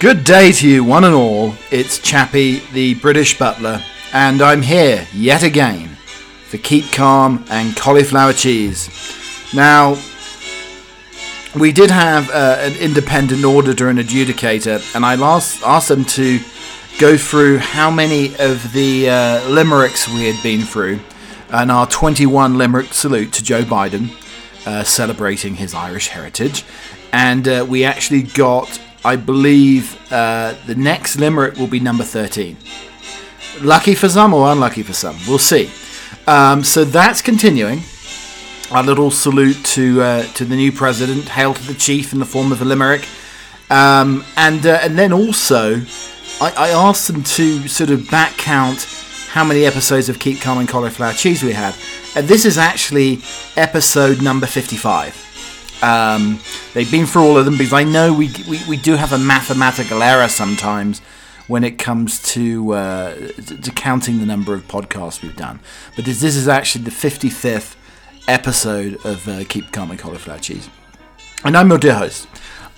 Good day to you, one and all. It's Chappie, the British butler, and I'm here yet again for Keep Calm and Cauliflower Cheese. Now, we did have uh, an independent auditor and adjudicator, and I last asked them to go through how many of the uh, limericks we had been through, and our 21 limerick salute to Joe Biden, uh, celebrating his Irish heritage. And uh, we actually got, I believe, uh, the next limerick will be number 13. Lucky for some or unlucky for some, we'll see. Um, so that's continuing. Our little salute to uh, to the new president. Hail to the chief in the form of a limerick. Um, and uh, and then also, I, I asked them to sort of back count how many episodes of Keep Calm and Cauliflower Cheese we had. And this is actually episode number 55. Um, they've been through all of them because I know we, we, we do have a mathematical error sometimes when it comes to, uh, to counting the number of podcasts we've done. But this, this is actually the 55th episode of uh, Keep Calm and Cauliflower Cheese. And I'm your dear host.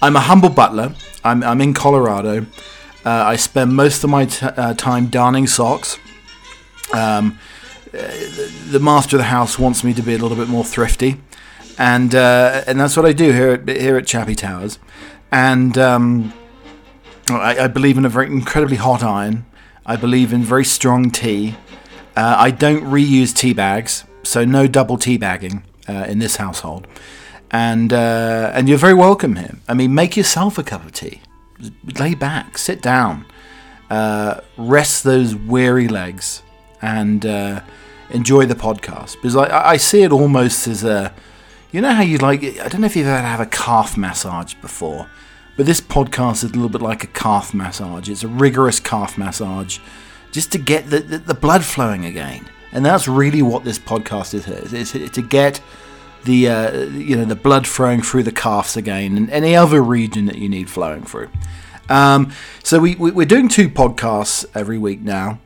I'm a humble butler. I'm, I'm in Colorado. Uh, I spend most of my t- uh, time darning socks. Um, uh, the master of the house wants me to be a little bit more thrifty, and uh, and that's what I do here at here at Chappie Towers. And um, I, I, believe in a very incredibly hot iron. I believe in very strong tea. Uh, I don't reuse tea bags, so no double tea bagging uh, in this household. And uh, and you're very welcome here. I mean, make yourself a cup of tea. Lay back, sit down, uh, rest those weary legs, and uh, enjoy the podcast. Because I, I see it almost as a, you know how you like. I don't know if you've ever had a calf massage before but this podcast is a little bit like a calf massage. It's a rigorous calf massage just to get the, the, the blood flowing again. And that's really what this podcast is. It's, it's to get the uh, you know the blood flowing through the calves again and any other region that you need flowing through. Um, so we, we, are doing two podcasts every week now,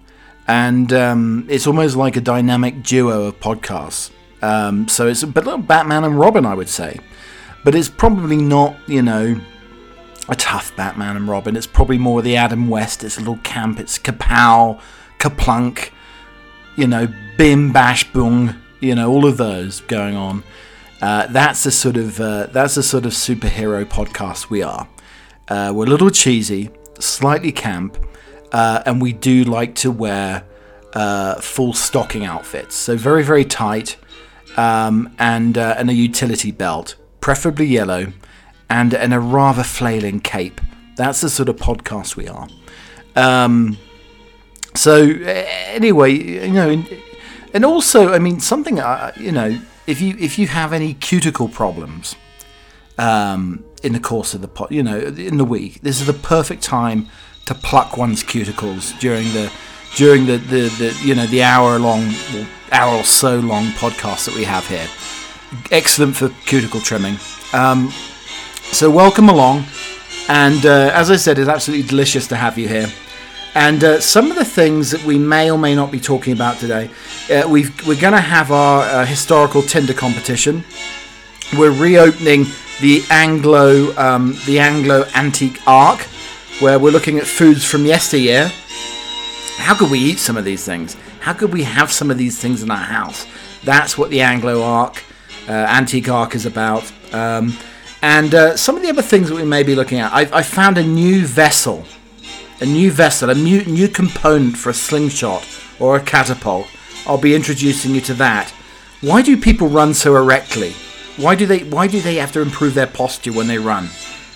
and um, it's almost like a dynamic duo of podcasts. Um, so it's a bit like Batman and Robin, I would say, but it's probably not you know a tough Batman and Robin. It's probably more the Adam West. It's a little camp. It's kapow, kaplunk, you know, bim bash boom, you know, all of those going on. Uh, that's the sort of uh, that's the sort of superhero podcast we are. Uh, we're a little cheesy, slightly camp, uh, and we do like to wear uh, full stocking outfits. So very very tight, um, and uh, and a utility belt, preferably yellow and, and a rather flailing cape. That's the sort of podcast we are. Um, so anyway, you know, and also, I mean, something uh, you know, if you if you have any cuticle problems um, in the course of the pot, you know, in the week, this is the perfect time to pluck one's cuticles during the during the, the, the you know the hour long hour or so long podcast that we have here. Excellent for cuticle trimming. Um, so, welcome along. And uh, as I said, it's absolutely delicious to have you here. And uh, some of the things that we may or may not be talking about today, uh, we are going to have our uh, historical Tinder competition. We're reopening the Anglo um, the Anglo Antique Ark, where we're looking at foods from yesteryear. How could we eat some of these things? How could we have some of these things in our house? That's what the Anglo Ark, uh, Antique Ark, is about. Um, and uh, some of the other things that we may be looking at, I, I found a new vessel, a new vessel, a new, new component for a slingshot or a catapult. I'll be introducing you to that. Why do people run so erectly? Why do they Why do they have to improve their posture when they run?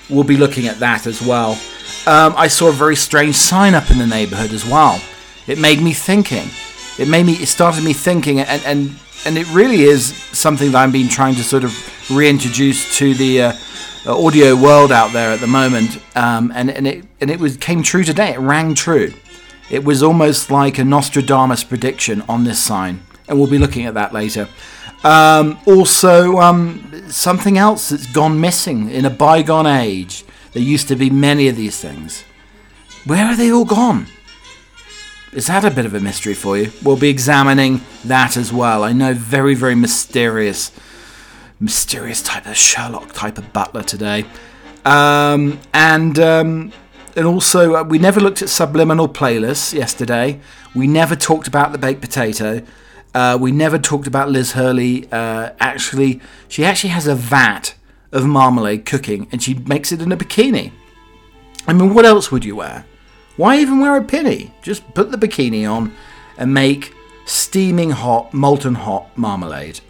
We'll be looking at that as well. Um, I saw a very strange sign up in the neighbourhood as well. It made me thinking. It made me. It started me thinking, and and and it really is something that I've been trying to sort of reintroduce to the uh, audio world out there at the moment. Um, and and it and it was came true today. It rang true. It was almost like a Nostradamus prediction on this sign, and we'll be looking at that later. Um, also, um, something else that's gone missing in a bygone age. There used to be many of these things. Where are they all gone? Is that a bit of a mystery for you? We'll be examining that as well. I know, very, very mysterious, mysterious type of Sherlock type of butler today. Um, and um, and also, uh, we never looked at subliminal playlists yesterday. We never talked about the baked potato. Uh, we never talked about Liz Hurley. Uh, actually, she actually has a vat of marmalade cooking, and she makes it in a bikini. I mean, what else would you wear? Why even wear a pinny? Just put the bikini on and make steaming hot, molten hot marmalade.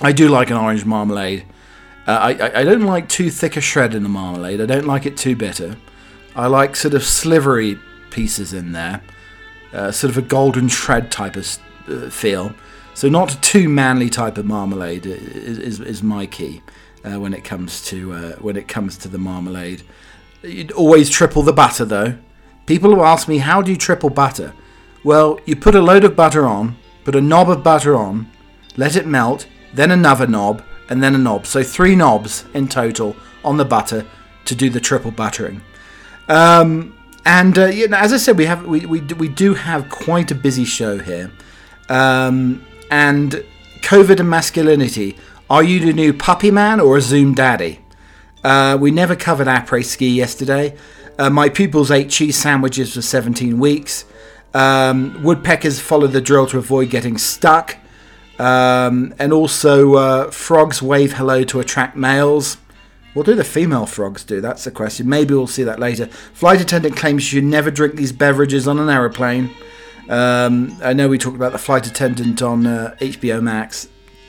I do like an orange marmalade. Uh, I, I don't like too thick a shred in the marmalade. I don't like it too bitter. I like sort of slivery pieces in there, uh, sort of a golden shred type of uh, feel. So not too manly type of marmalade is, is, is my key uh, when it comes to uh, when it comes to the marmalade. You'd always triple the butter though. People have asked me how do you triple butter. Well, you put a load of butter on, put a knob of butter on, let it melt, then another knob, and then a knob. So three knobs in total on the butter to do the triple buttering. Um, and uh, you know, as I said, we have we, we, we do have quite a busy show here. Um, and COVID and masculinity. Are you the new puppy man or a Zoom daddy? Uh, we never covered après ski yesterday. Uh, my pupils ate cheese sandwiches for 17 weeks. Um, woodpeckers follow the drill to avoid getting stuck. Um, and also, uh, frogs wave hello to attract males. What do the female frogs do? That's the question. Maybe we'll see that later. Flight attendant claims you should never drink these beverages on an aeroplane. Um, I know we talked about the flight attendant on uh, HBO Max.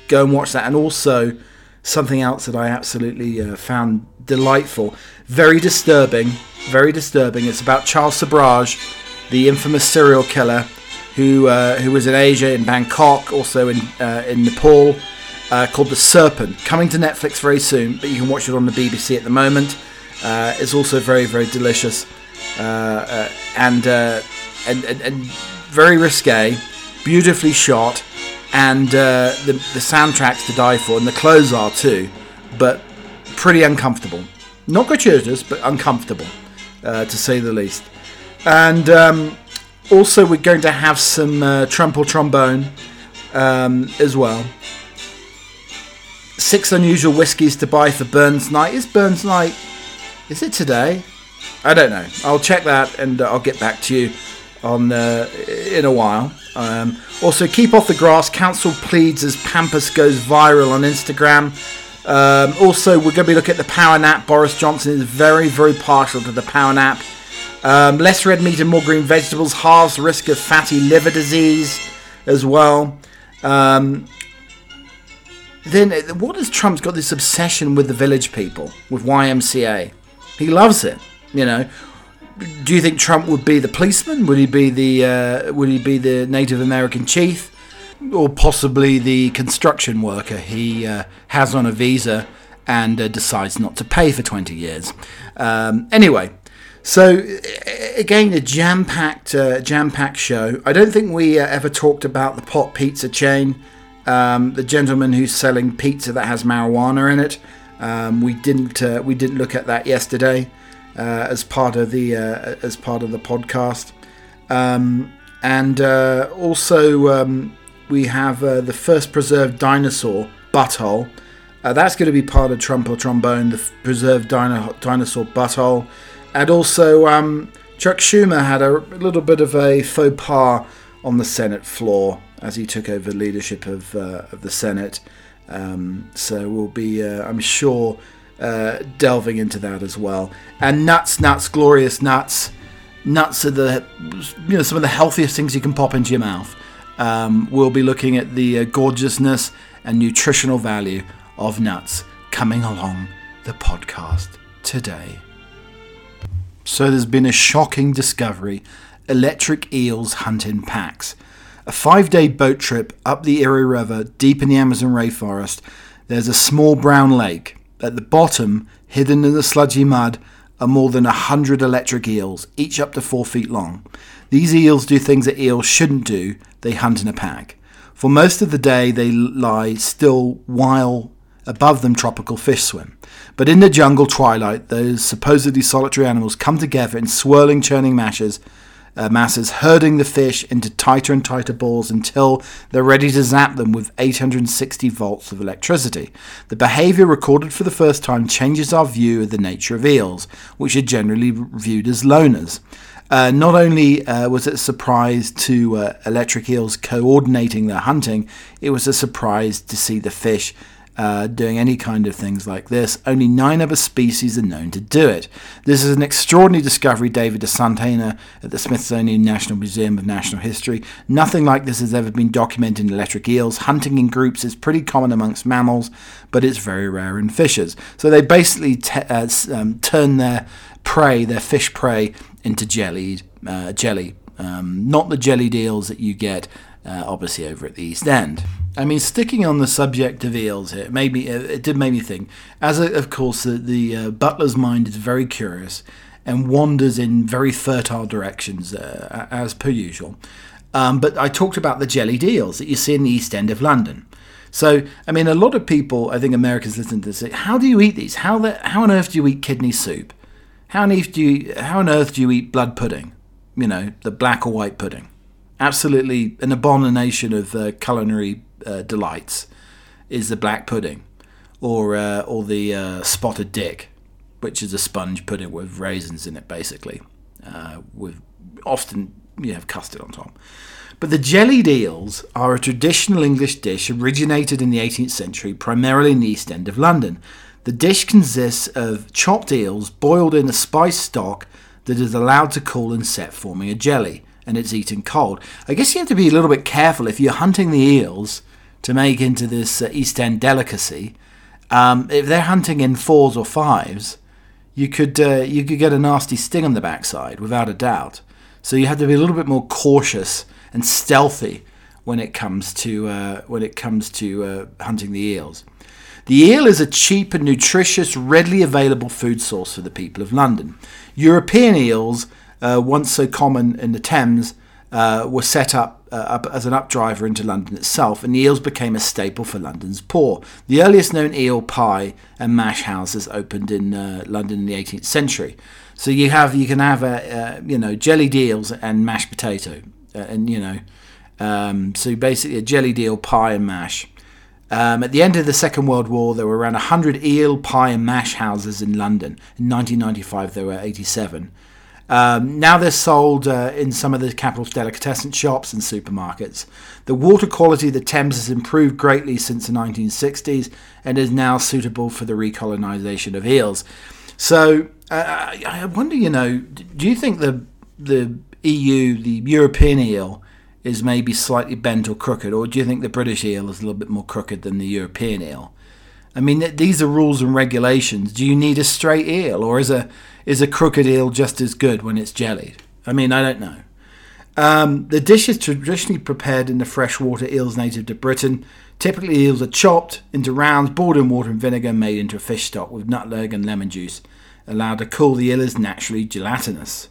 Go and watch that. And also, something else that I absolutely uh, found delightful. Very disturbing. Very disturbing. It's about Charles Sobhraj, the infamous serial killer who uh, who was in Asia, in Bangkok, also in uh, in Nepal, uh, called The Serpent, coming to Netflix very soon. But you can watch it on the BBC at the moment. Uh, it's also very very delicious uh, and, and, and and very risque, beautifully shot, and the the soundtrack's to die for, and the clothes are too, but pretty uncomfortable. Not gratuitous, but uncomfortable, to say the least. And um, also, we're going to have some uh, trumple trombone um, as well. Six unusual whiskies to buy for Burns Night. Is Burns Night? Is it today? I don't know. I'll check that and uh, I'll get back to you on uh, in a while. Um, also, keep off the grass. Council pleads as Pampas goes viral on Instagram. Um, also, we're going to be looking at the power nap. Boris Johnson is very, very partial to the power nap. Um, less red meat and more green vegetables halves risk of fatty liver disease as well. Um, then, what has Trump's got this obsession with the village people, with YMCA? He loves it, you know. Do you think Trump would be the policeman? Would he be the uh, Would he be the Native American chief, or possibly the construction worker he uh, has on a visa and uh, decides not to pay for twenty years? Um, anyway, so again, a jam-packed, uh, jam-packed show. I don't think we uh, ever talked about the pot pizza chain. Um, the gentleman who's selling pizza that has marijuana in it. Um, we didn't uh, we didn't look at that yesterday as part of the uh, as part of the podcast. Um, and uh, also um, we have the first preserved dinosaur butthole. that's going to be part of Trump or Trombone, the preserved dino- dinosaur butthole. And also, um, Chuck Schumer had a little bit of a faux pas on the Senate floor as he took over leadership of, uh, of the Senate. Um, so we'll be, uh, I'm sure, uh, delving into that as well. And nuts, nuts, glorious nuts. Nuts are the, you know, some of the healthiest things you can pop into your mouth. Um, we'll be looking at the uh, gorgeousness and nutritional value of nuts coming along the podcast today. So there's been a shocking discovery electric eels hunt in packs. A five day boat trip up the Iriri River, deep in the Amazon rainforest, there's a small brown lake. At the bottom, hidden in the sludgy mud, are more than a hundred electric eels, each up to four feet long. These eels do things that eels shouldn't do, they hunt in a pack. For most of the day, they lie still while above them tropical fish swim. But in the jungle twilight, those supposedly solitary animals come together in swirling, churning masses uh, masses, herding the fish into tighter and tighter balls until they're ready to zap them with 860 volts of electricity. The behavior recorded for the first time changes our view of the nature of eels, which are generally viewed as loners. Uh, not only uh, was it a surprise to uh, electric eels coordinating their hunting, it was a surprise to see the fish uh, doing any kind of things like this. Only nine other species are known to do it. This is an extraordinary discovery, David de Santana at the Smithsonian National Museum of National History. Nothing like this has ever been documented in electric eels. Hunting in groups is pretty common amongst mammals, but it's very rare in fishes. So they basically uh, um, turn their prey, their fish prey, into jellied uh, jelly. Um, not the jellied eels that you get uh, obviously over at the East End. I mean, sticking on the subject of eels here, it made me, it did make me think. As a, of course, the, the uh, butler's mind is very curious and wanders in very fertile directions, uh, as per usual. Um, but I talked about the jellied eels that you see in the East End of London. So, I mean, a lot of people, I think Americans listen to this, say, how do you eat these? How, the, how on earth do you eat kidney soup? How on earth do you, how on earth do you eat blood pudding? You know, the black or white pudding absolutely an abomination of uh, culinary uh, delights is the black pudding, or uh, or the uh, spotted dick, which is a sponge pudding with raisins in it, basically, uh, with often you have custard on top. But the jellied eels are a traditional English dish originated in the 18th century, primarily in the East End of London. The dish consists of chopped eels boiled in a spice stock that is allowed to cool and set, forming a jelly and it's eaten cold. I guess you have to be a little bit careful if you're hunting the eels to make into this uh, East End delicacy. Um, if they're hunting in fours or fives, you could uh, you could get a nasty sting on the backside without a doubt. So you have to be a little bit more cautious and stealthy when it comes to uh, when it comes to uh, hunting the eels. The eel is a cheap and nutritious, readily available food source for the people of London. European eels uh, once so common in the Thames, uh, were set up, uh, up, as an updriver into London itself, and eels became a staple for London's poor. The earliest known eel pie and mash houses opened in uh, London in the 18th century. So you have you can have a, you know jellied eels and mashed potato, uh, and you know um, so basically a jellied eel pie and mash. Um, at the end of the Second World War, there were around 100 eel pie and mash houses in London. In 1995, there were 87. Um, now they're sold uh, in some of the capital's delicatessen shops and supermarkets. The water quality of the Thames has improved greatly since the 1960s and is now suitable for the recolonisation of eels. So uh, I wonder, you know, do you think the the EU, the European eel, is maybe slightly bent or crooked, or do you think the British eel is a little bit more crooked than the European eel? I mean, these are rules and regulations. Do you need a straight eel, or is a is a crooked eel just as good when it's jellied? I mean, I don't know. Um, the dish is traditionally prepared in the freshwater eels native to Britain. Typically, eels are chopped into rounds, boiled in water and vinegar, made into a fish stock with nutmeg and lemon juice. Allowed to cool, the eel is naturally gelatinous.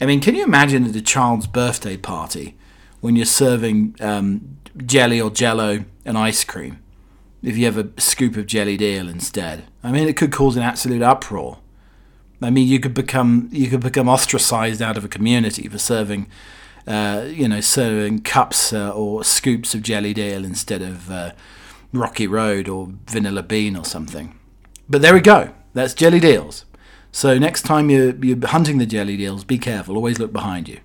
I mean, can you imagine at a child's birthday party when you're serving um, jelly or jello and ice cream? if you have a scoop of jellied eel instead. I mean, it could cause an absolute uproar. I mean, you could become you could become ostracized out of a community for serving, uh, you know, serving cups uh, or scoops of jellied eel instead of uh, Rocky Road or Vanilla Bean or something. But there we go. That's jellied eels. So next time you're, you're hunting the jellied eels, be careful. Always look behind you.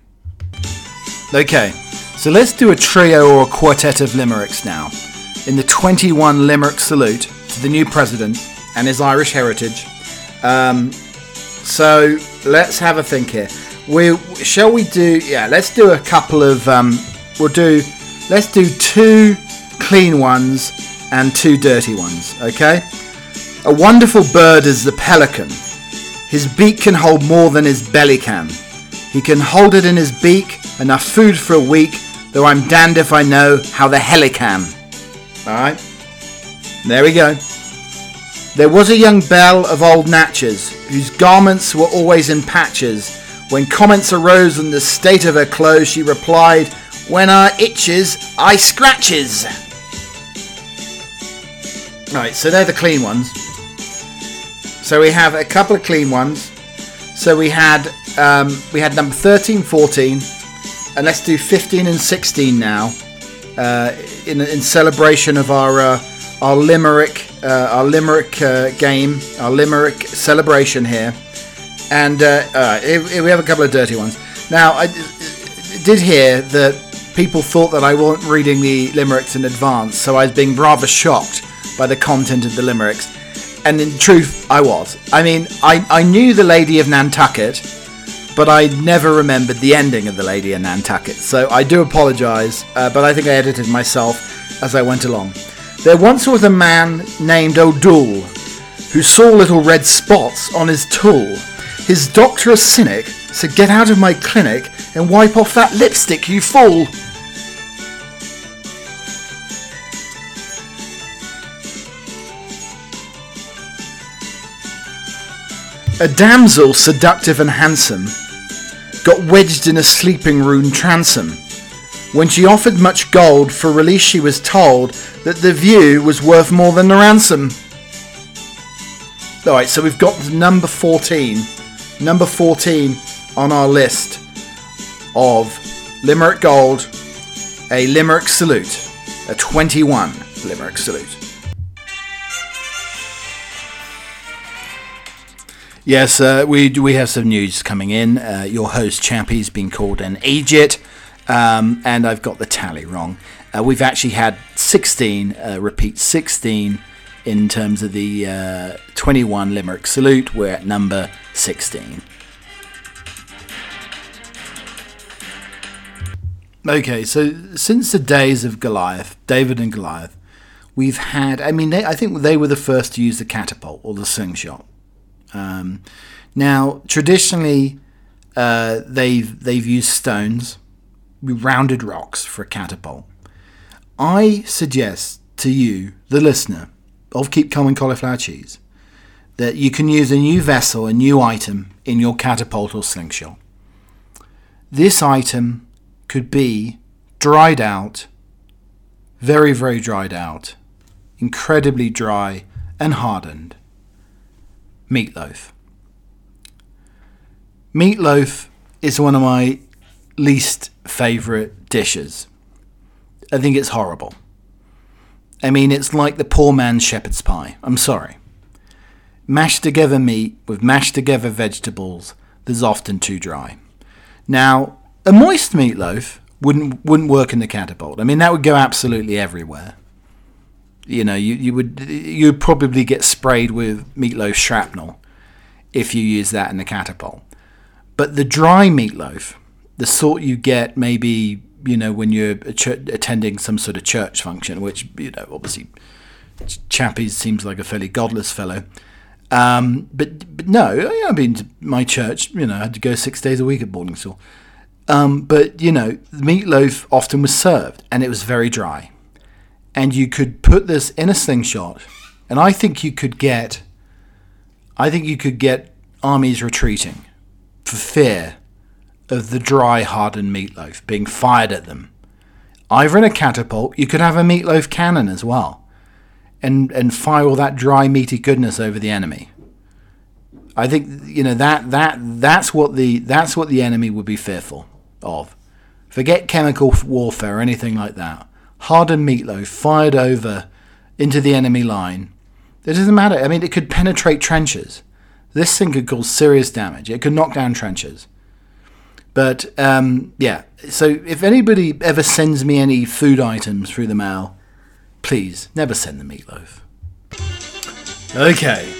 Okay, so let's do a trio or a quartet of limericks now in the 21 Limerick salute to the new president and his Irish heritage. Um, so let's have a think here. We shall we do? Yeah, let's do a couple of. Um, we'll do. Let's do two clean ones and two dirty ones. Okay. A wonderful bird is the pelican. His beak can hold more than his belly can. He can hold it in his beak, enough food for a week, though I'm damned if I know how the hell he can. Alright. There we go. There was a young belle of old Natchez, whose garments were always in patches. When comments arose on the state of her clothes, she replied, When I itches, I scratches. Right, so they're the clean ones. So we have a couple of clean ones. So we had Um, we had number 13, 14, and let's do 15 and 16 now, uh, in, in celebration of our uh, our limerick uh, our limerick uh, game, our limerick celebration here, and uh, we have a couple of dirty ones. Now I did hear that people thought that I wasn't reading the limericks in advance, so I was being rather shocked by the content of the limericks. And in truth, I was. I mean, I, I knew the Lady of Nantucket, but I never remembered the ending of the Lady of Nantucket. So I do apologise, uh, but I think I edited myself as I went along. There once was a man named O'Doul who saw little red spots on his tool. His doctor, a cynic, said, Get out of my clinic and wipe off that lipstick, you fool! A damsel, seductive and handsome, got wedged in a sleeping room transom. When she offered much gold for release, she was told that the view was worth more than the ransom. Alright, so we've got number 14. Number 14 on our list of Limerick Gold, a Limerick Salute, a 21 Limerick Salute. Yes, uh, we we have some news coming in. Uh, your host Chappie's been called an idiot, um, and I've got the tally wrong. Uh, we've actually had 16, uh, repeat 16, in terms of the uh, 21 Limerick Salute. We're at number 16. Okay, so since the days of Goliath, David and Goliath, we've had. I mean, they, I think they were the first to use the catapult or the slingshot. Um, now, traditionally, uh, they've they've used stones, rounded rocks for a catapult. I suggest to you, the listener of Keep and Cauliflower Cheese, that you can use a new vessel, a new item in your catapult or slingshot. This item could be dried out, very, very dried out, incredibly dry and hardened meatloaf. Meatloaf is one of my least favourite dishes. I think it's horrible. I mean, it's like the poor man's shepherd's pie. I'm sorry. Mashed together meat with mashed together vegetables that's often too dry. Now, a moist meatloaf wouldn't wouldn't work in the catapult. I mean, that would go absolutely everywhere you know, you, you would you would probably get sprayed with meatloaf shrapnel if you use that in the catapult. But the dry meatloaf, the sort you get maybe you know when you're attending some sort of church function, which you know obviously Chappie seems like a fairly godless fellow. Um, but, but no, I've been mean my church, you know, I had to go six days a week at boarding school. Um, but you know, meatloaf often was served, and it was very dry and you could put this in a slingshot, and I think you could get, I think you could get armies retreating for fear of the dry, hardened meatloaf being fired at them. Either in a catapult, you could have a meatloaf cannon as well, and and fire all that dry, meaty goodness over the enemy. I think you know that that that's what the that's what the enemy would be fearful of. Forget chemical warfare or anything like that hardened meatloaf fired over into the enemy line. It doesn't matter. I mean, it could penetrate trenches. This thing could cause serious damage. It could knock down trenches. But um, yeah, so if anybody ever sends me any food items through the mail, please never send the meatloaf. Okay.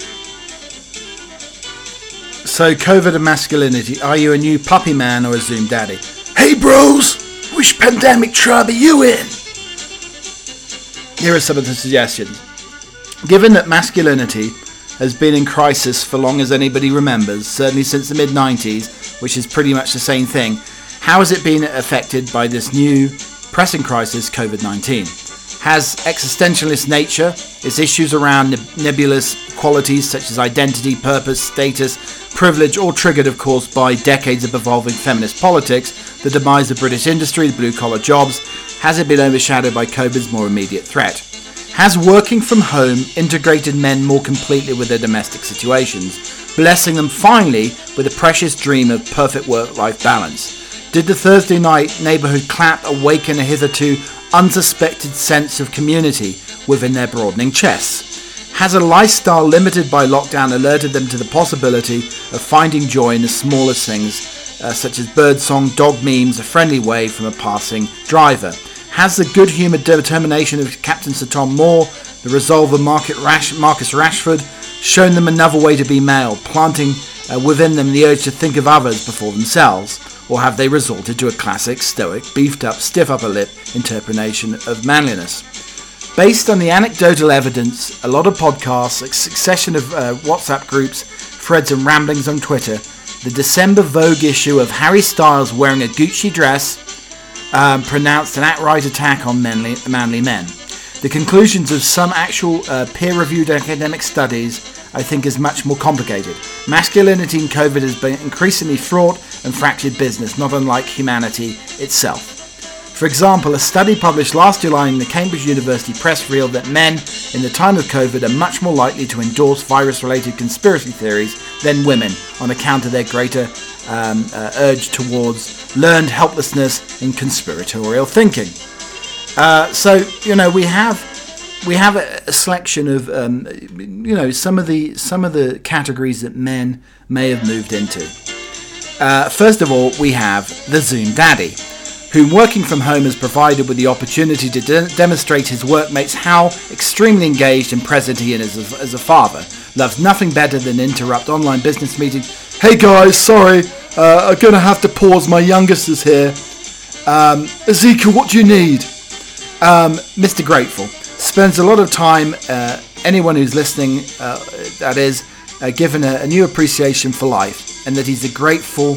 So, COVID and masculinity. Are you a new puppy man or a Zoom daddy? Hey, bros! Which pandemic tribe are you in? Here are some of the suggestions. Given that masculinity has been in crisis for long as anybody remembers, certainly since the mid 90s, which is pretty much the same thing, how has it been affected by this new pressing crisis, COVID 19? Has existentialist nature, its issues around nebulous qualities such as identity, purpose, status, privilege, all triggered, of course, by decades of evolving feminist politics, the demise of British industry, the blue collar jobs, has it been overshadowed by COVID's more immediate threat? Has working from home integrated men more completely with their domestic situations? blessing them finally with a precious dream of perfect work-life balance. Did the Thursday night neighbourhood clap awaken a hitherto unsuspected sense of community within their broadening chests? Has a lifestyle limited by lockdown alerted them to the possibility of finding joy in the smallest things, uh, such as birdsong, dog memes, a friendly wave from a passing driver? Has the good-humoured determination of Captain Sir Tom Moore, the resolve of Marcus Rashford, shown them another way to be male, planting uh, within them the urge to think of others before themselves? Or have they resorted to a classic, stoic, beefed up, stiff upper lip interpretation of manliness? Based on the anecdotal evidence, a lot of podcasts, a succession of uh, WhatsApp groups, threads, and ramblings on Twitter, the December Vogue issue of Harry Styles wearing a Gucci dress um, pronounced an outright attack on manly, manly men. The conclusions of some actual uh, peer-reviewed academic studies, I think, is much more complicated. Masculinity in COVID has been increasingly fraught and fractured business, not unlike humanity itself. For example, a study published last July in the Cambridge University Press revealed that men in the time of COVID are much more likely to endorse virus related conspiracy theories than women on account of their greater um, uh, urge towards learned helplessness in conspiratorial thinking. Uh, so, you know, we have we have a, a selection of um, you know some of the some of the categories that men may have moved into. Uh, first of all, we have the Zoom Daddy whom working from home has provided with the opportunity to de- demonstrate his workmates how extremely engaged and present he is as a, as a father. Loves nothing better than interrupt online business meetings. Hey guys, sorry, uh, I'm gonna have to pause. My youngest is here. Um, Ezekiel, what do you need? Um, Mr. Grateful spends a lot of time. Uh, anyone who's listening, uh, that is, uh, given a, a, new appreciation for life, and that he's grateful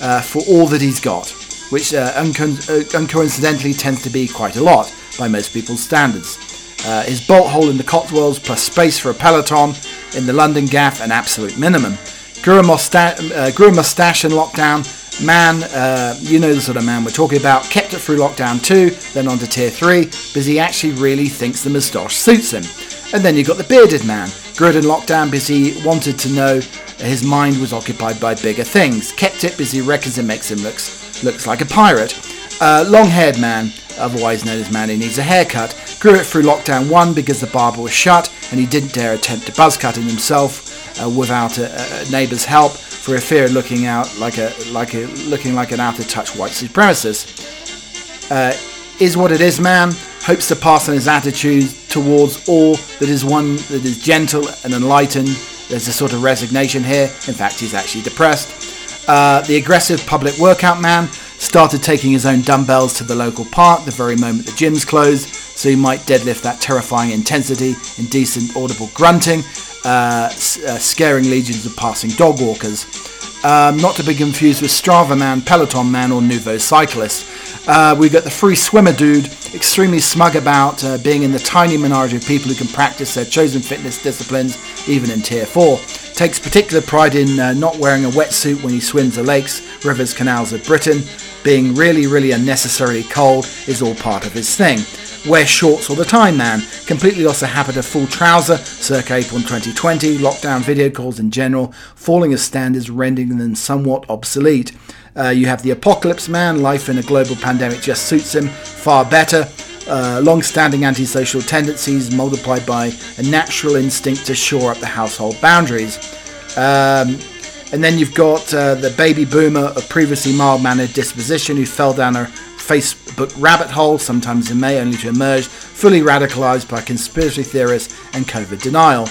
uh, for all that he's got which uh, uncoincidentally tends to be quite a lot by most people's standards. Uh, his bolt hole in the Cotswolds plus space for a peloton in the London gaff an absolute minimum. Grew a, musta- uh, grew a mustache in lockdown. Man, uh, you know the sort of man we're talking about. Kept it through lockdown 2, then on to tier 3, because he actually really thinks the moustache suits him. And then you've got the bearded man. Grew it in lockdown because he wanted to know his mind was occupied by bigger things. Kept it because he reckons it makes him look looks like a pirate. Uh, long-haired man, otherwise known as man who needs a haircut, grew it through lockdown one because the barber was shut and he didn't dare attempt to buzz cut it himself without a, a, neighbour's help for a fear of looking out like a like a looking like an out of touch white supremacist. Uh, is what it is, man. Hopes to pass on his attitude towards all that is one that is gentle and enlightened. There's a sort of resignation here. In fact, he's actually depressed. Uh, the aggressive public workout man started taking his own dumbbells to the local park the very moment the gyms closed, so he might deadlift that terrifying intensity in decent audible grunting, uh, uh, scaring legions of passing dog walkers. Um, not to be confused with Strava Man, Peloton Man, or Nouveau Cyclist. Uh, we got the free swimmer dude, extremely smug about uh, being in the tiny minority of people who can practice their chosen fitness disciplines, even in Tier 4. Takes particular pride in uh, not wearing a wetsuit when he swims the lakes, rivers, canals of Britain. Being really, really unnecessarily cold is all part of his thing. Wear shorts all the time, man. Completely lost the habit of full trouser circa April 2020. Lockdown video calls in general, falling as standards, rendering them somewhat obsolete. Uh, you have the apocalypse man. Life in a global pandemic just suits him far better. Uh, long-standing antisocial tendencies multiplied by a natural instinct to shore up the household boundaries. Um, and then you've got uh, the baby boomer of previously mild-mannered disposition who fell down a Facebook rabbit hole, sometimes in May, only to emerge fully radicalized by conspiracy theorists and COVID denial.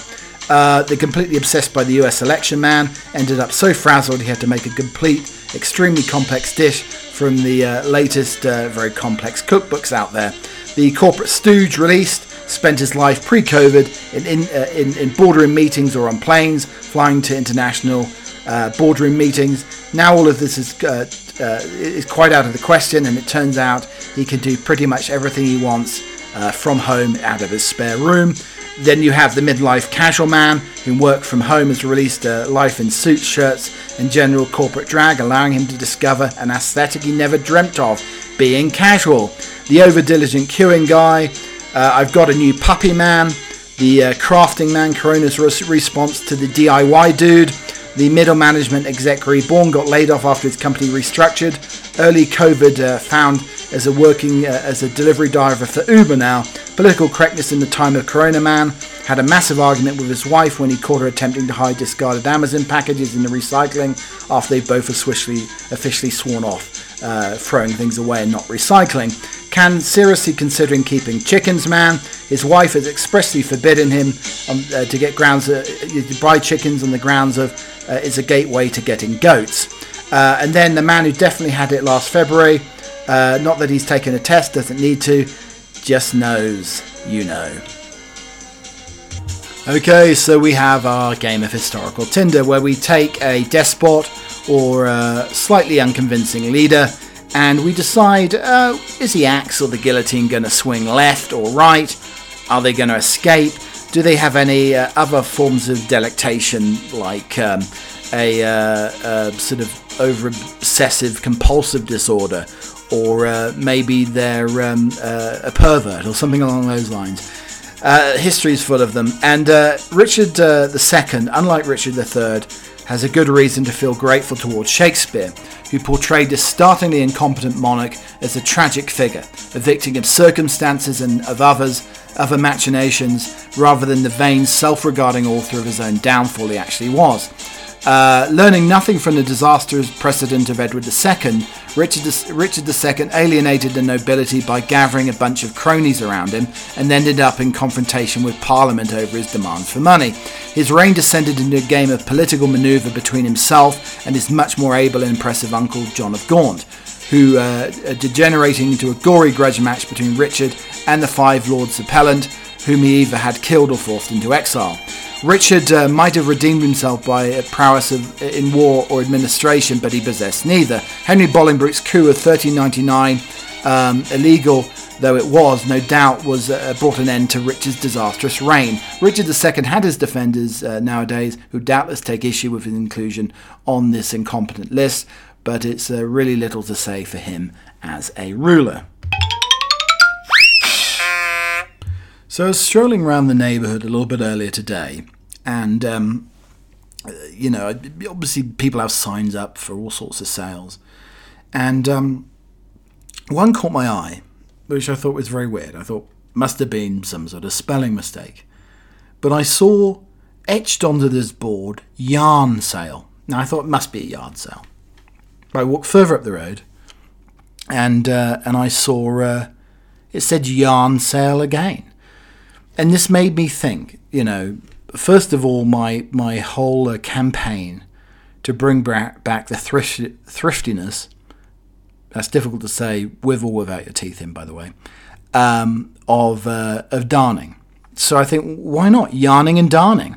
Uh, the completely obsessed by the US election man ended up so frazzled he had to make a complete, extremely complex dish from the uh, latest, uh, very complex cookbooks out there. The corporate stooge released spent his life pre-COVID in in, uh, in, in boardroom meetings or on planes, flying to international uh, boardroom meetings. Now all of this is uh, uh, is quite out of the question, and it turns out he can do pretty much everything he wants uh, from home out of his spare room. Then you have the midlife casual man who worked from home has released a life in suits, shirts, and general corporate drag, allowing him to discover an aesthetic he never dreamt of being casual. The over diligent queuing guy. Uh, I've got a new puppy man. The uh, crafting man, Corona's response to the DIY dude The middle management exec reborn got laid off after his company restructured. Early COVID uh, found as a working uh, as a delivery driver for Uber now. Political correctness in the time of Corona Man had a massive argument with his wife when he caught her attempting to hide discarded Amazon packages in the recycling after they both officially officially sworn off uh, throwing things away and not recycling. Can seriously considering keeping chickens, man? His wife has expressly forbidden him um, uh, to get grounds uh, to buy chickens on the grounds of uh, it's a gateway to getting goats. Uh, and then the man who definitely had it last February, uh, not that he's taken a test, doesn't need to, just knows you know. Okay, so we have our game of historical Tinder where we take a despot or a slightly unconvincing leader and we decide uh, is the axe or the guillotine going to swing left or right? Are they going to escape? Do they have any uh, other forms of delectation like um, a, uh, a, sort of over obsessive compulsive disorder? Or uh, maybe they're um, uh, a pervert or something along those lines. Uh, history is full of them. And uh, Richard uh, II, unlike Richard III, has a good reason to feel grateful towards Shakespeare, who portrayed this startlingly incompetent monarch as a tragic figure, a victim of circumstances and of others, other machinations, rather than the vain, self regarding author of his own downfall he actually was. Uh, learning nothing from the disastrous precedent of Edward II, Richard, Richard II alienated the nobility by gathering a bunch of cronies around him and ended up in confrontation with Parliament over his demands for money. His reign descended into a game of political manoeuvre between himself and his much more able and impressive uncle John of Gaunt, who uh, degenerating into a gory grudge match between Richard and the five lords appellant, whom he either had killed or forced into exile. Richard uh, might have redeemed himself by prowess of, in war or administration, but he possessed neither. Henry Bolingbroke's coup of 1399, um, illegal though it was, no doubt was uh, brought an end to Richard's disastrous reign. Richard II had his defenders uh, nowadays who doubtless take issue with his inclusion on this incompetent list, but it's uh, really little to say for him as a ruler. So I was strolling around the neighbourhood a little bit earlier today, and um, you know, obviously people have signs up for all sorts of sales, and um, one caught my eye, which I thought was very weird. I thought must have been some sort of spelling mistake, but I saw etched onto this board yarn sale. Now I thought it must be a yard sale. But I walked further up the road, and uh, and I saw uh, it said yarn sale again and this made me think, you know, first of all, my my whole uh, campaign to bring back, the thrift, thriftiness. That's difficult to say with or without your teeth in, by the way. Um, of uh, of darning. So I think why not yarning and darning?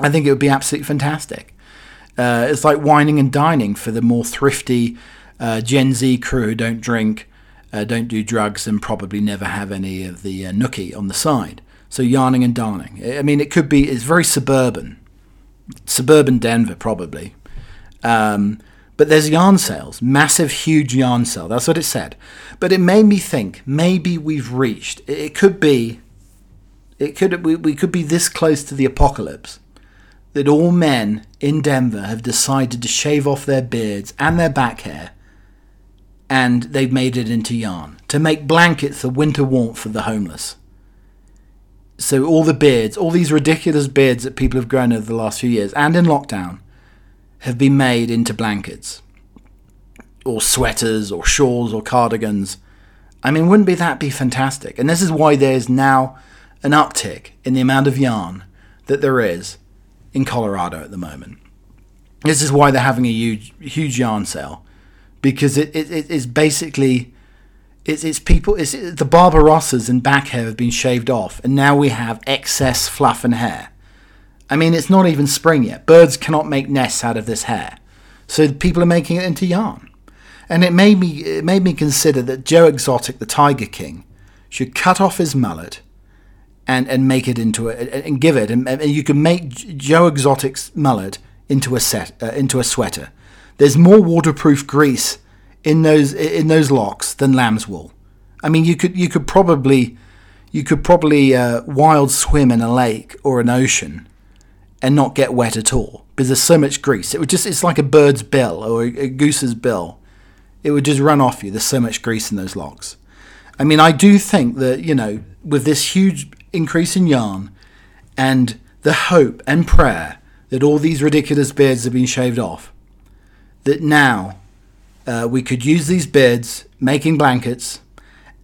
I think it would be absolutely fantastic. Uh, it's like whining and dining for the more thrifty uh, Gen Z crew who don't drink uh, don't do drugs, and probably never have any of the uh, nookie on the side. So yarning and darning. I mean, it could be, it's very suburban. Suburban Denver, probably. Um, but there's yarn sales, massive, huge yarn sale. That's what it said. But it made me think maybe we've reached. It could be. It could we, we could be this close to the apocalypse that all men in Denver have decided to shave off their beards and their back hair and they've made it into yarn to make blankets of winter warmth for the homeless. So all the beards, all these ridiculous beards that people have grown over the last few years and in lockdown have been made into blankets or sweaters or shawls or cardigans. I mean, wouldn't be that be fantastic? And this is why there's now an uptick in the amount of yarn that there is in Colorado at the moment. This is why they're having a huge, huge yarn sale because it, it, it is basically it's, it's people it's the Barbarossas and back hair have been shaved off and now we have excess fluff and hair. I mean it's not even spring yet. Birds cannot make nests out of this hair. So people are making it into yarn. And it made me it made me consider that joe exotic the tiger king should cut off his mullet and and make it into a and give it and, and you can make joe exotic's mullet into a set uh, into a sweater there's more waterproof grease in those in those locks than lamb's wool. I mean, you could you could probably you could probably uh, wild swim in a lake or an ocean and not get wet at all because there's so much grease. It would just, it's like a bird's bill or a, a goose's bill. It would just run off you. There's so much grease in those locks. I mean, I do think that, you know, with this huge increase in yarn and the hope and prayer that all these ridiculous beards have been shaved off, that now uh, we could use these beards making blankets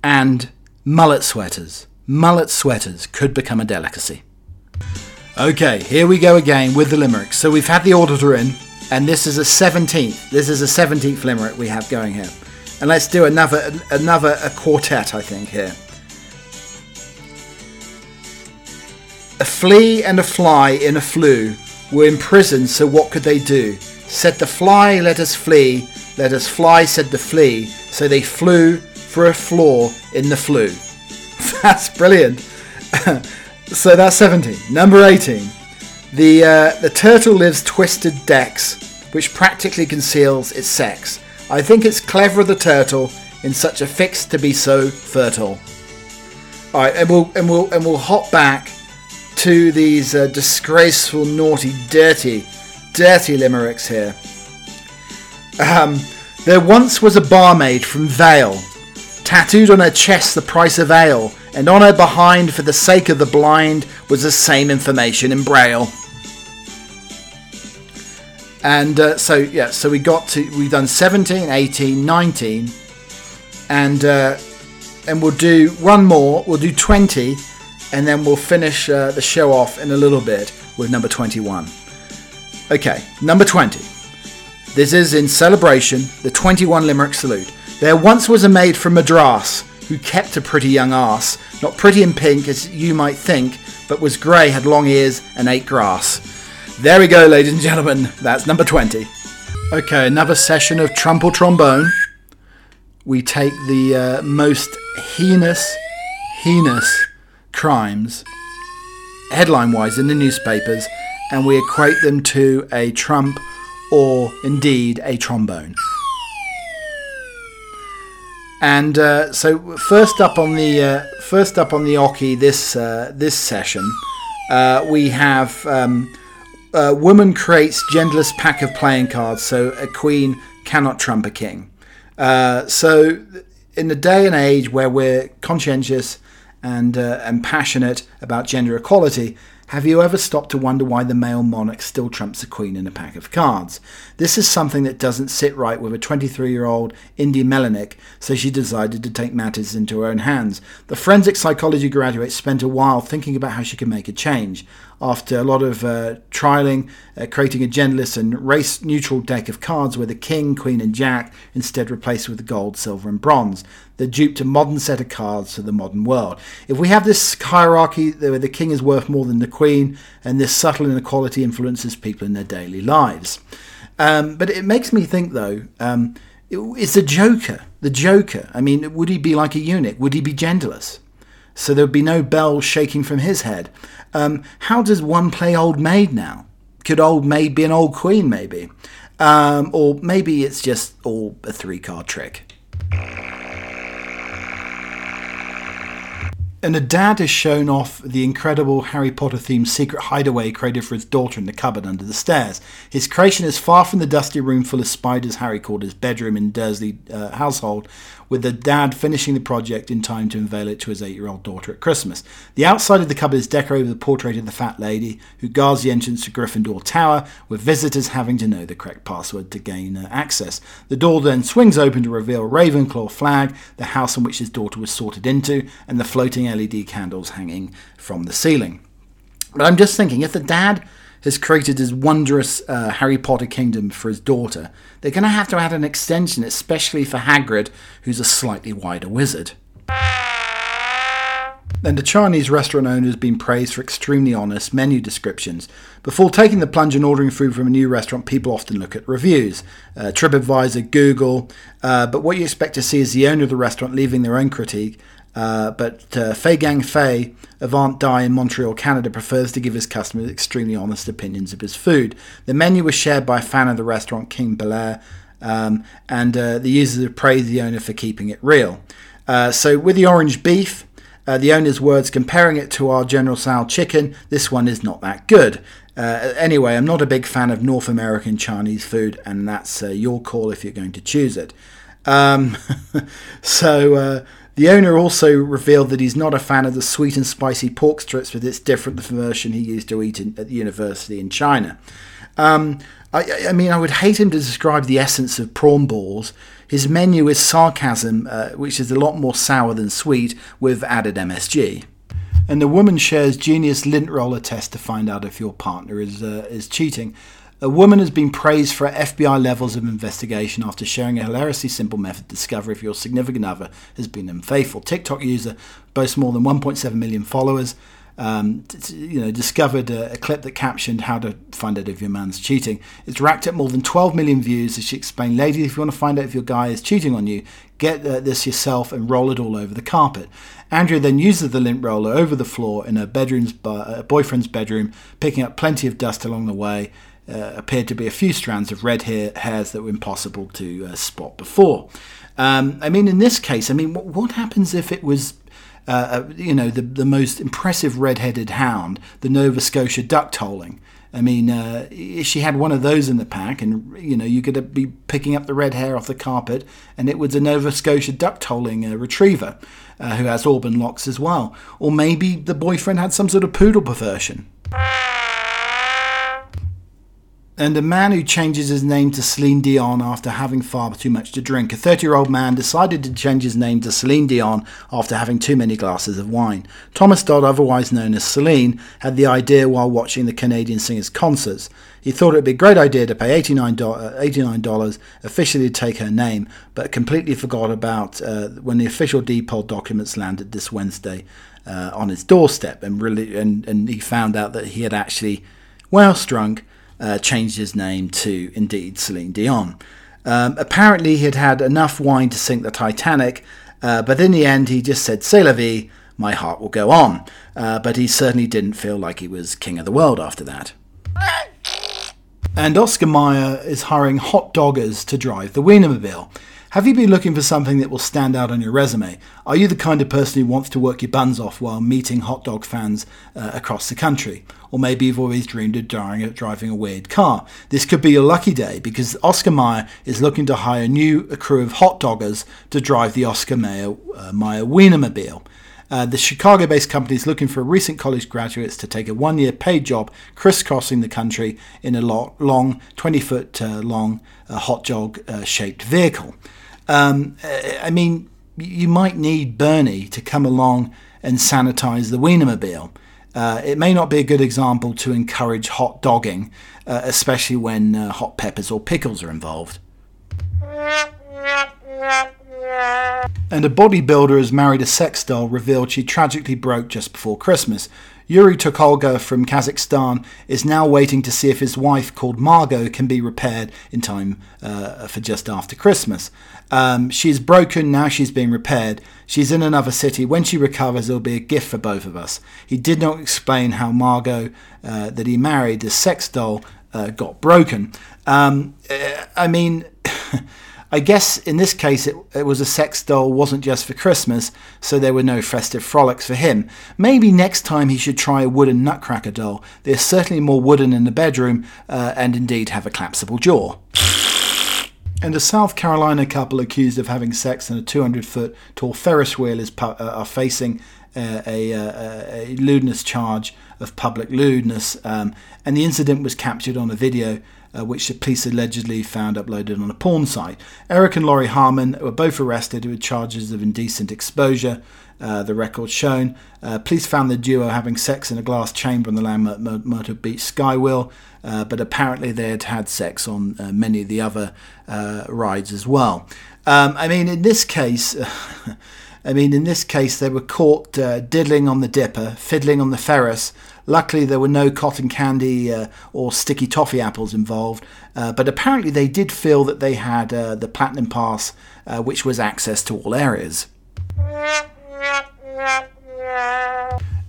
and mullet sweaters. Mullet sweaters could become a delicacy. Okay, here we go again with the limerick. So we've had the auditor in, and this is a 17th. This is a 17th limerick we have going here. And let's do another another a quartet, I think here. A flea and a fly in a flue were imprisoned, so what could they do? Said the fly, let us flee. Let us fly, said the flea. So they flew for a flaw in the flue. that's brilliant. so that's 17. Number 18. The, uh, the turtle lives twisted decks, which practically conceals its sex. I think it's clever of the turtle in such a fix to be so fertile. All right, and we'll and we'll and we'll hop back to these uh, disgraceful, naughty, dirty, dirty limericks here. Um, there once was a barmaid from Vale, tattooed on her chest the price of ale, and on her behind, for the sake of the blind, was the same information in braille. And uh, so yeah, so we got to we've done 17, 18, 19, and uh, and we'll do one more. We'll do 20, and then we'll finish uh, the show off in a little bit with number 21. Okay, number 20. This is in celebration the 21 Limerick Salute. There once was a maid from Madras who kept a pretty young ass, not pretty and pink as you might think, but was grey, had long ears, and ate grass. There we go, ladies and gentlemen. That's number 20. Okay, another session of Trumple Trombone. We take the uh, most heinous, heinous crimes, headline wise, in the newspapers, and we equate them to a trump or indeed a trombone. And uh, so, first up on the uh, first up on the Oki this uh, this session, uh, we have um, a woman creates genderless pack of playing cards, so a queen cannot trump a king. Uh, so, in the day and age where we're conscientious and uh, and passionate about gender equality, have you ever stopped to wonder why the male monarch still trumps a queen in a pack of cards? This is something that doesn't sit right with a 23 year old Indy Melanik, so she decided to take matters into her own hands. The forensic psychology graduate spent a while thinking about how she could make a change. After a lot of uh, trialing, uh, creating a genderless and race neutral deck of cards where the king, queen, and jack instead replaced with gold, silver, and bronze that duped a modern set of cards to the modern world. If we have this hierarchy where the king is worth more than the queen, and this subtle inequality influences people in their daily lives. Um, but it makes me think, though, um, it's the Joker. The Joker. I mean, would he be like a eunuch? Would he be genderless? So there would be no bells shaking from his head. Um, how does one play Old Maid now? Could Old Maid be an old queen, maybe? Um, or maybe it's just all a three card trick. And a dad has shown off the incredible Harry Potter themed secret hideaway created for his daughter in the cupboard under the stairs. His creation is far from the dusty room full of spiders Harry called his bedroom in Dursley uh, household, with the dad finishing the project in time to unveil it to his eight year old daughter at Christmas. The outside of the cupboard is decorated with a portrait of the fat lady who guards the entrance to Gryffindor Tower, with visitors having to know the correct password to gain uh, access. The door then swings open to reveal Ravenclaw flag, the house in which his daughter was sorted into, and the floating LED candles hanging from the ceiling. But I'm just thinking, if the dad has created his wondrous uh, Harry Potter kingdom for his daughter, they're going to have to add an extension, especially for Hagrid, who's a slightly wider wizard. And the Chinese restaurant owner has been praised for extremely honest menu descriptions. Before taking the plunge and ordering food from a new restaurant, people often look at reviews, uh, TripAdvisor, Google, uh, but what you expect to see is the owner of the restaurant leaving their own critique. Uh, but uh, Fei Gang Fei Avant Die in Montreal, Canada, prefers to give his customers extremely honest opinions of his food. The menu was shared by a fan of the restaurant, King Belair, um, and uh, the users praised the owner for keeping it real. Uh, so, with the orange beef, uh, the owner's words comparing it to our General Tso chicken, this one is not that good. Anyway, I'm not a big fan of North American Chinese food, and that's your call if you're going to choose it. Um, so the owner also revealed that he's not a fan of the sweet and spicy pork strips, but it's different from the version he used to eat in, at the university in China. Um, I, I, mean, I would hate him to describe the essence of prawn balls. His menu is sarcasm, uh, which is a lot more sour than sweet, with added MSG. And the woman shares genius lint roller test to find out if your partner is uh, is cheating. A woman has been praised for FBI levels of investigation after sharing a hilariously simple method to discover if your significant other has been unfaithful. TikTok user boasts more than 1.7 million followers. Um, you know, discovered a, a, clip that captioned how to find out if your man's cheating. It's racked up more than 12 million views as she explained, ladies, if you want to find out if your guy is cheating on you, get uh, this yourself and roll it all over the carpet. Andrea then uses the lint roller over the floor in her bedroom's uh, boyfriend's bedroom, picking up plenty of dust along the way. Uh, appeared to be a few strands of red hair, hairs that were impossible to uh, spot before. Um, I mean, in this case, I mean, what, what happens if it was uh, uh, you know, the, the most impressive red-headed hound, the Nova Scotia duck tolling. I mean, uh, she had one of those in the pack, and you know, you could be picking up the red hair off the carpet, and it was a Nova Scotia duck tolling uh, retriever uh, who has auburn locks as well. Or maybe the boyfriend had some sort of poodle perversion. And a man who changes his name to Celine Dion after having far too much to drink. A 30 year old man decided to change his name to Celine Dion after having too many glasses of wine. Thomas Dodd, otherwise known as Celine, had the idea while watching the Canadian singer's concerts. He thought it would be a great idea to pay $89, $89 officially to take her name, but completely forgot about uh, when the official deed poll documents landed this Wednesday uh, on his doorstep. And, really, and, and he found out that he had actually, whilst drunk, uh, changed his name to indeed Celine Dion. Um, apparently, he had had enough wine to sink the Titanic, uh, but in the end, he just said, C'est la vie, my heart will go on. Uh, but he certainly didn't feel like he was king of the world after that. And Oscar Mayer is hiring hot doggers to drive the Wienermobile. Have you been looking for something that will stand out on your resume? Are you the kind of person who wants to work your buns off while meeting hot dog fans uh, across the country? Or maybe you've always dreamed of driving a weird car. This could be your lucky day because Oscar Mayer is looking to hire a new crew of hot doggers to drive the Oscar Mayer, uh, Mayer Wienermobile. Uh, the Chicago based company is looking for recent college graduates to take a one year paid job crisscrossing the country in a long, 20 foot uh, long uh, hot dog uh, shaped vehicle. Um, uh, I mean, you might need Bernie to come along and sanitize the Wienermobile. Uh, it may not be a good example to encourage hot dogging, uh, especially when uh, hot peppers or pickles are involved. And a bodybuilder has married a sex doll revealed she tragically broke just before Christmas. Yuri Tolochko from Kazakhstan is now waiting to see if his wife, called Margot, can be repaired in time uh, for just after Christmas. Um, she's broken, now she's being repaired. She's in another city. When she recovers, it'll be a gift for both of us. He did not explain how Margot, uh, that he married, the sex doll, uh, got broken. Um, uh, I mean. I guess in this case it, it was a sex doll wasn't just for Christmas, so there were no festive frolics for him. Maybe next time he should try a wooden nutcracker doll. There's certainly more wooden in the bedroom, uh, and indeed have a collapsible jaw. And a South Carolina couple accused of having sex in a 200 foot tall Ferris wheel is pu- uh, are facing uh, a, a, a, lewdness charge of public lewdness. Um, and the incident was captured on a video uh, which the police allegedly found uploaded on a porn site. Eric and Laurie Harmon were both arrested with charges of indecent exposure. Uh, the record shown. Uh, police found the duo having sex in a glass chamber on the Myrtle Beach Skywheel, uh, but apparently they had had sex on uh, many of the other uh, rides as well. Um, I mean, in this case, I mean, in this case, they were caught diddling on the dipper, fiddling on the Ferris, Luckily, there were no cotton candy uh, or sticky toffee apples involved, uh, but apparently they did feel that they had uh, the Platinum Pass, uh, which was access to all areas.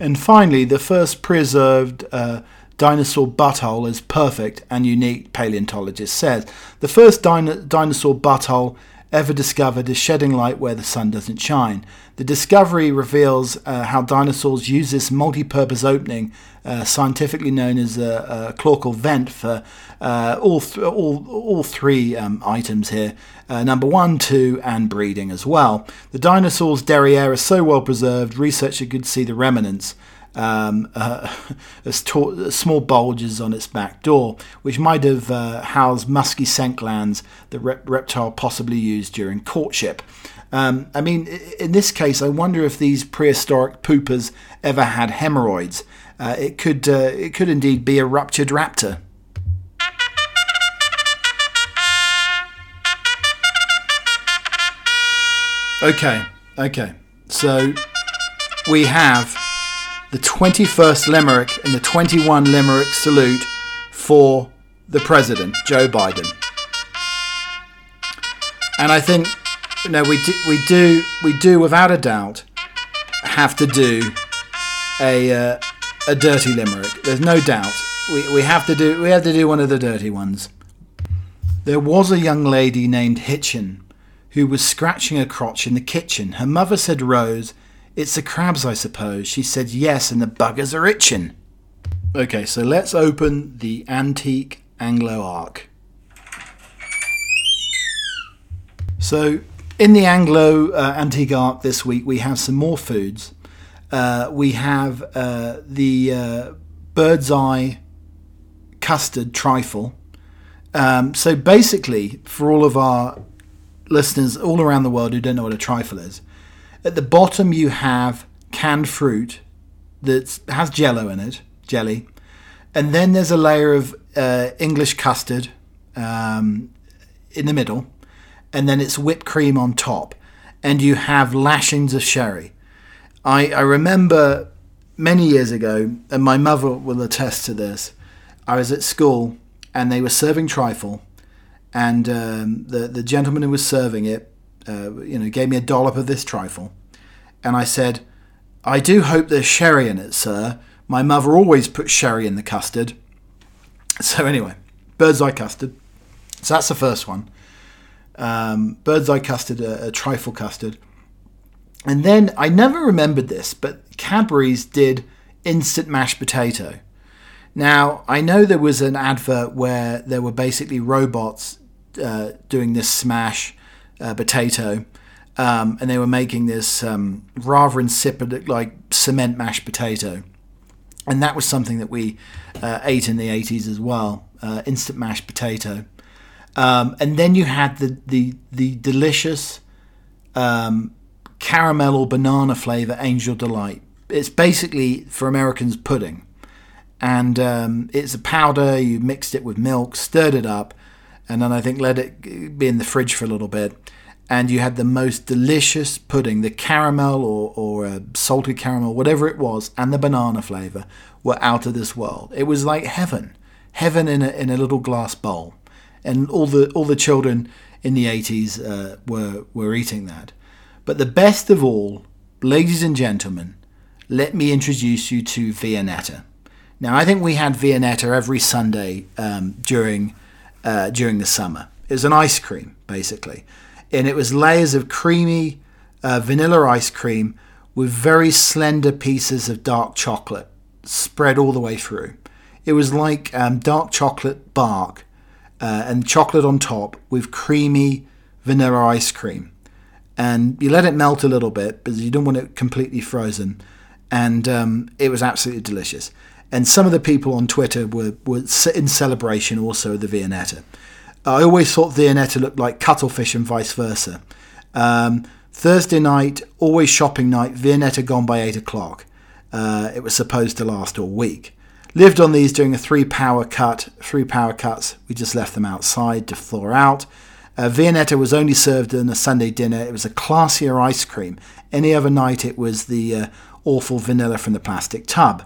And finally, the first preserved uh, dinosaur butthole is perfect and unique, paleontologist says. The first dinosaur butthole ever discovered is shedding light where the sun doesn't shine. The discovery reveals uh, how dinosaurs use this multi purpose opening, uh, scientifically known as a, a cloacal vent, for uh, all, th- all, all three um, items here uh, number one, two, and breeding as well. The dinosaur's derriere is so well preserved, researchers could see the remnants um, uh, small bulges on its back door, which might have uh, housed musky scent glands the rep- reptile possibly used during courtship. Um, I mean, in this case, I wonder if these prehistoric poopers ever had hemorrhoids. Uh, it could, uh, it could indeed be a ruptured raptor. Okay, okay. So we have the 21st Limerick and the 21 Limerick salute for the president, Joe Biden. And I think, you know, we do, we do, we do without a doubt have to do a uh, a dirty limerick. There's no doubt. We, we have to do we have to do one of the dirty ones. There was a young lady named Hitchin who was scratching her crotch in the kitchen. Her mother said, Rose, it's the crabs, I suppose. She said, Yes, and the buggers are itching. Okay, so let's open the antique Anglo Ark. So, in the Anglo uh, Antique Ark this week, we have some more foods. Uh, we have uh, the uh, bird's eye custard trifle. Um, so, basically, for all of our listeners all around the world who don't know what a trifle is, at the bottom you have canned fruit that has jello in it, jelly, and then there's a layer of uh, English custard um, in the middle, and then it's whipped cream on top, and you have lashings of sherry. I, I remember many years ago, and my mother will attest to this. I was at school and they were serving trifle, and um, the the gentleman who was serving it, uh, you know, gave me a dollop of this trifle, and I said, "I do hope there's sherry in it, sir. My mother always puts sherry in the custard." So anyway, bird's eye custard. So that's the first one. Um, bird's eye custard, a, a trifle custard. And then I never remembered this, but Cadbury's did instant mashed potato. Now, I know there was an advert where there were basically robots uh, doing this smash uh, potato, um, and they were making this um, rather insipid, like cement mashed potato. And that was something that we uh, ate in the 80s as well uh, instant mashed potato. Um, and then you had the, the, the delicious um, caramel or banana flavor Angel Delight. It's basically, for Americans, pudding and um, it's a powder. You mixed it with milk, stirred it up, and then I think let it be in the fridge for a little bit. And you had the most delicious pudding. The caramel or, or uh, salted caramel, whatever it was, and the banana flavor were out of this world. It was like heaven, heaven in a, in a little glass bowl, and all the all the children in the 80s uh, were were eating that. But the best of all, ladies and gentlemen, let me introduce you to Viennetta. Now, I think we had Viennetta every Sunday um, during uh, during the summer. It was an ice cream, basically, and it was layers of creamy uh, vanilla ice cream with very slender pieces of dark chocolate spread all the way through. It was like um, dark chocolate bark uh, and chocolate on top with creamy vanilla ice cream. And you let it melt a little bit because you don't want it completely frozen. And um, it was absolutely delicious and some of the people on Twitter were, were in celebration also of the Viennetta. I always thought Viennetta looked like cuttlefish and vice versa. Um, Thursday night, always shopping night, Viennetta gone by 8 o'clock. Uh, it was supposed to last all week. Lived on these during a three power cut, three power cuts. We just left them outside to thaw out. Uh, Viennetta was only served in a Sunday dinner. It was a classier ice cream. Any other night, it was the uh, awful vanilla from the plastic tub.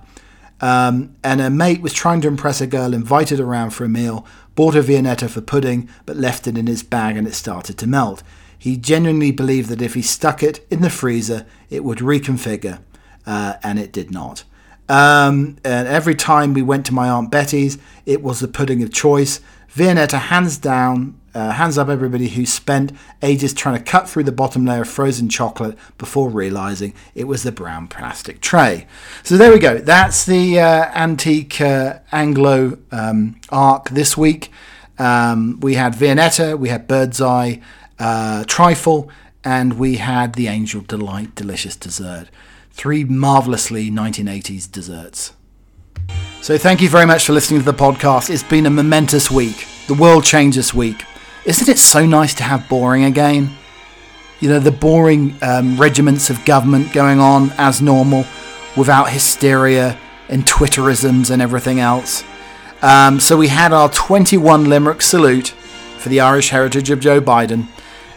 Um, and a mate was trying to impress a girl, invited around for a meal, bought a Viennetta for pudding, but left it in his bag and it started to melt. He genuinely believed that if he stuck it in the freezer, it would reconfigure, uh, and it did not. Um, and every time we went to my Aunt Betty's, it was the pudding of choice. Viennetta, hands down, Uh, hands up, everybody who spent ages trying to cut through the bottom layer of frozen chocolate before realizing it was the brown plastic tray. So there we go. That's the uh, antique uh, Anglo um, arc this week. Um, we had Viennetta, we had Bird's Eye, uh, Trifle, and we had the Angel Delight Delicious Dessert. Three marvelously 1980s desserts. So thank you very much for listening to the podcast. It's been a momentous week. The world changed this week. Isn't it so nice to have boring again? You know, the boring um, regiments of government going on as normal without hysteria and Twitterisms and everything else. Um, so we had our 21 Limerick salute for the Irish heritage of Joe Biden.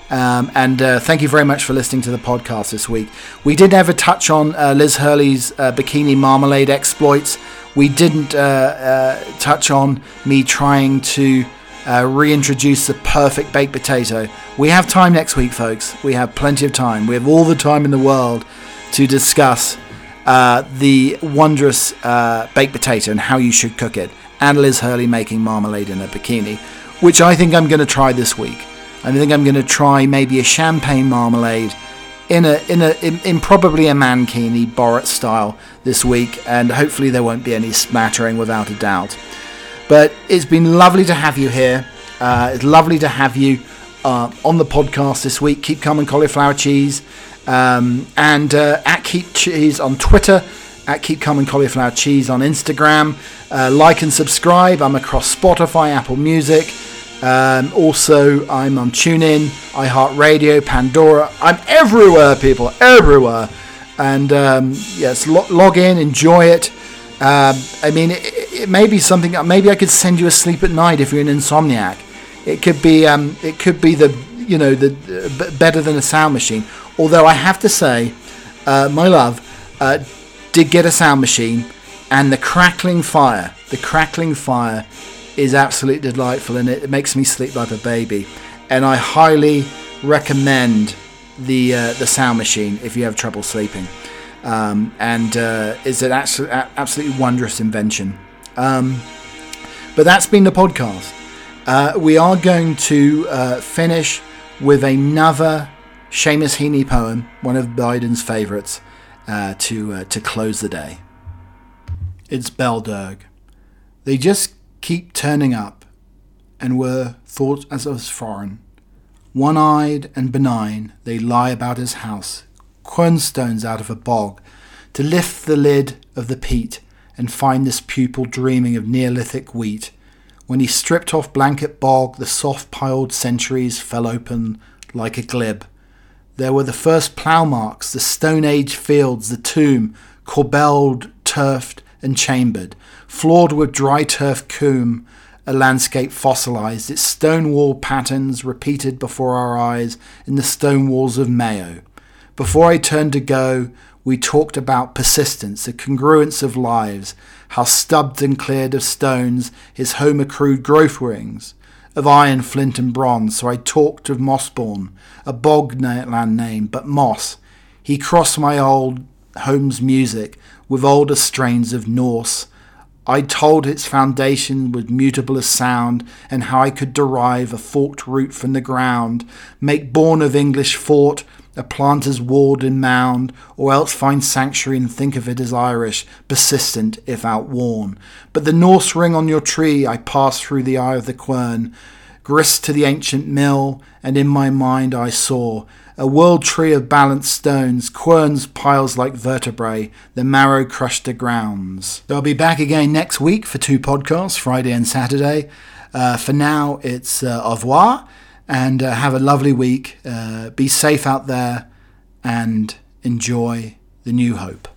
Um, and uh, thank you very much for listening to the podcast this week. We did ever touch on uh, Liz Hurley's uh, bikini marmalade exploits. We didn't uh, uh, touch on me trying to uh, reintroduce the perfect baked potato. We have time next week, folks. We have plenty of time. We have all the time in the world to discuss the wondrous baked potato and how you should cook it and Liz Hurley making marmalade in a bikini, which I think I'm going to try this week. I think I'm going to try maybe a champagne marmalade in a in a in, in probably a mankini Borat style this week, and hopefully there won't be any smattering without a doubt. But it's been lovely to have you here. Uh, it's lovely to have you uh, on the podcast this week. Keep coming, cauliflower cheese, um, and uh, at Keep Cheese on Twitter at Keep Coming Cauliflower Cheese on Instagram. Uh, like and subscribe. I'm across Spotify, Apple Music. Um, also, I'm on TuneIn, iHeartRadio, Pandora. I'm everywhere, people, everywhere. And um, yes, lo- log in, enjoy it. Um, I mean, it, it, may be something. Maybe I could send you a sleep at night if you're an insomniac. It could be. Um, it could be the. You know, the uh, better than a sound machine. Although I have to say, uh, my love, uh, did get a sound machine, and the crackling fire, the crackling fire is absolutely delightful, and it, it makes me sleep like a baby. And I highly recommend the uh, the sound machine if you have trouble sleeping. Um, and uh, it's an absolutely, absolutely wondrous invention. Um, but that's been the podcast. Uh, we are going to uh, finish with another Seamus Heaney poem, one of Biden's favourites uh, to uh, to close the day. It's Belderg. They just keep turning up, and were thought as us foreign. One-eyed and benign, they lie about his house, quernstones out of a bog, to lift the lid of the peat and find this pupil dreaming of Neolithic wheat. When he stripped off blanket bog, the soft piled centuries fell open like a glib. There were the first plough marks, the Stone Age fields, the tomb, corbelled, turfed, and chambered, floored with dry turf coombe, a landscape fossilized, its stone wall patterns repeated before our eyes in the stone walls of Mayo. Before I turned to go, we talked about persistence, the congruence of lives, how stubbed and cleared of stones his home accrued growth rings, of iron, flint, and bronze, so I talked of Mossbawn, a bogland name, but Moss. He crossed my old home's music with older strains of Norse. I told its foundation was mutable as sound, and how I could derive a forked root from the ground, make bawn of English fort a planter's ward and mound, or else find sanctuary and think of it as Irish, persistent if outworn. But the Norse ring on your tree I passed through the eye of the quern, grist to the ancient mill, and in my mind I saw a world tree of balanced stones, querns piles like vertebrae, the marrow crushed to grounds. So I'll be back again next week for two podcasts, Friday and Saturday. Uh, for now, it's uh, au revoir and uh, have a lovely week. Uh, be safe out there and enjoy the new hope.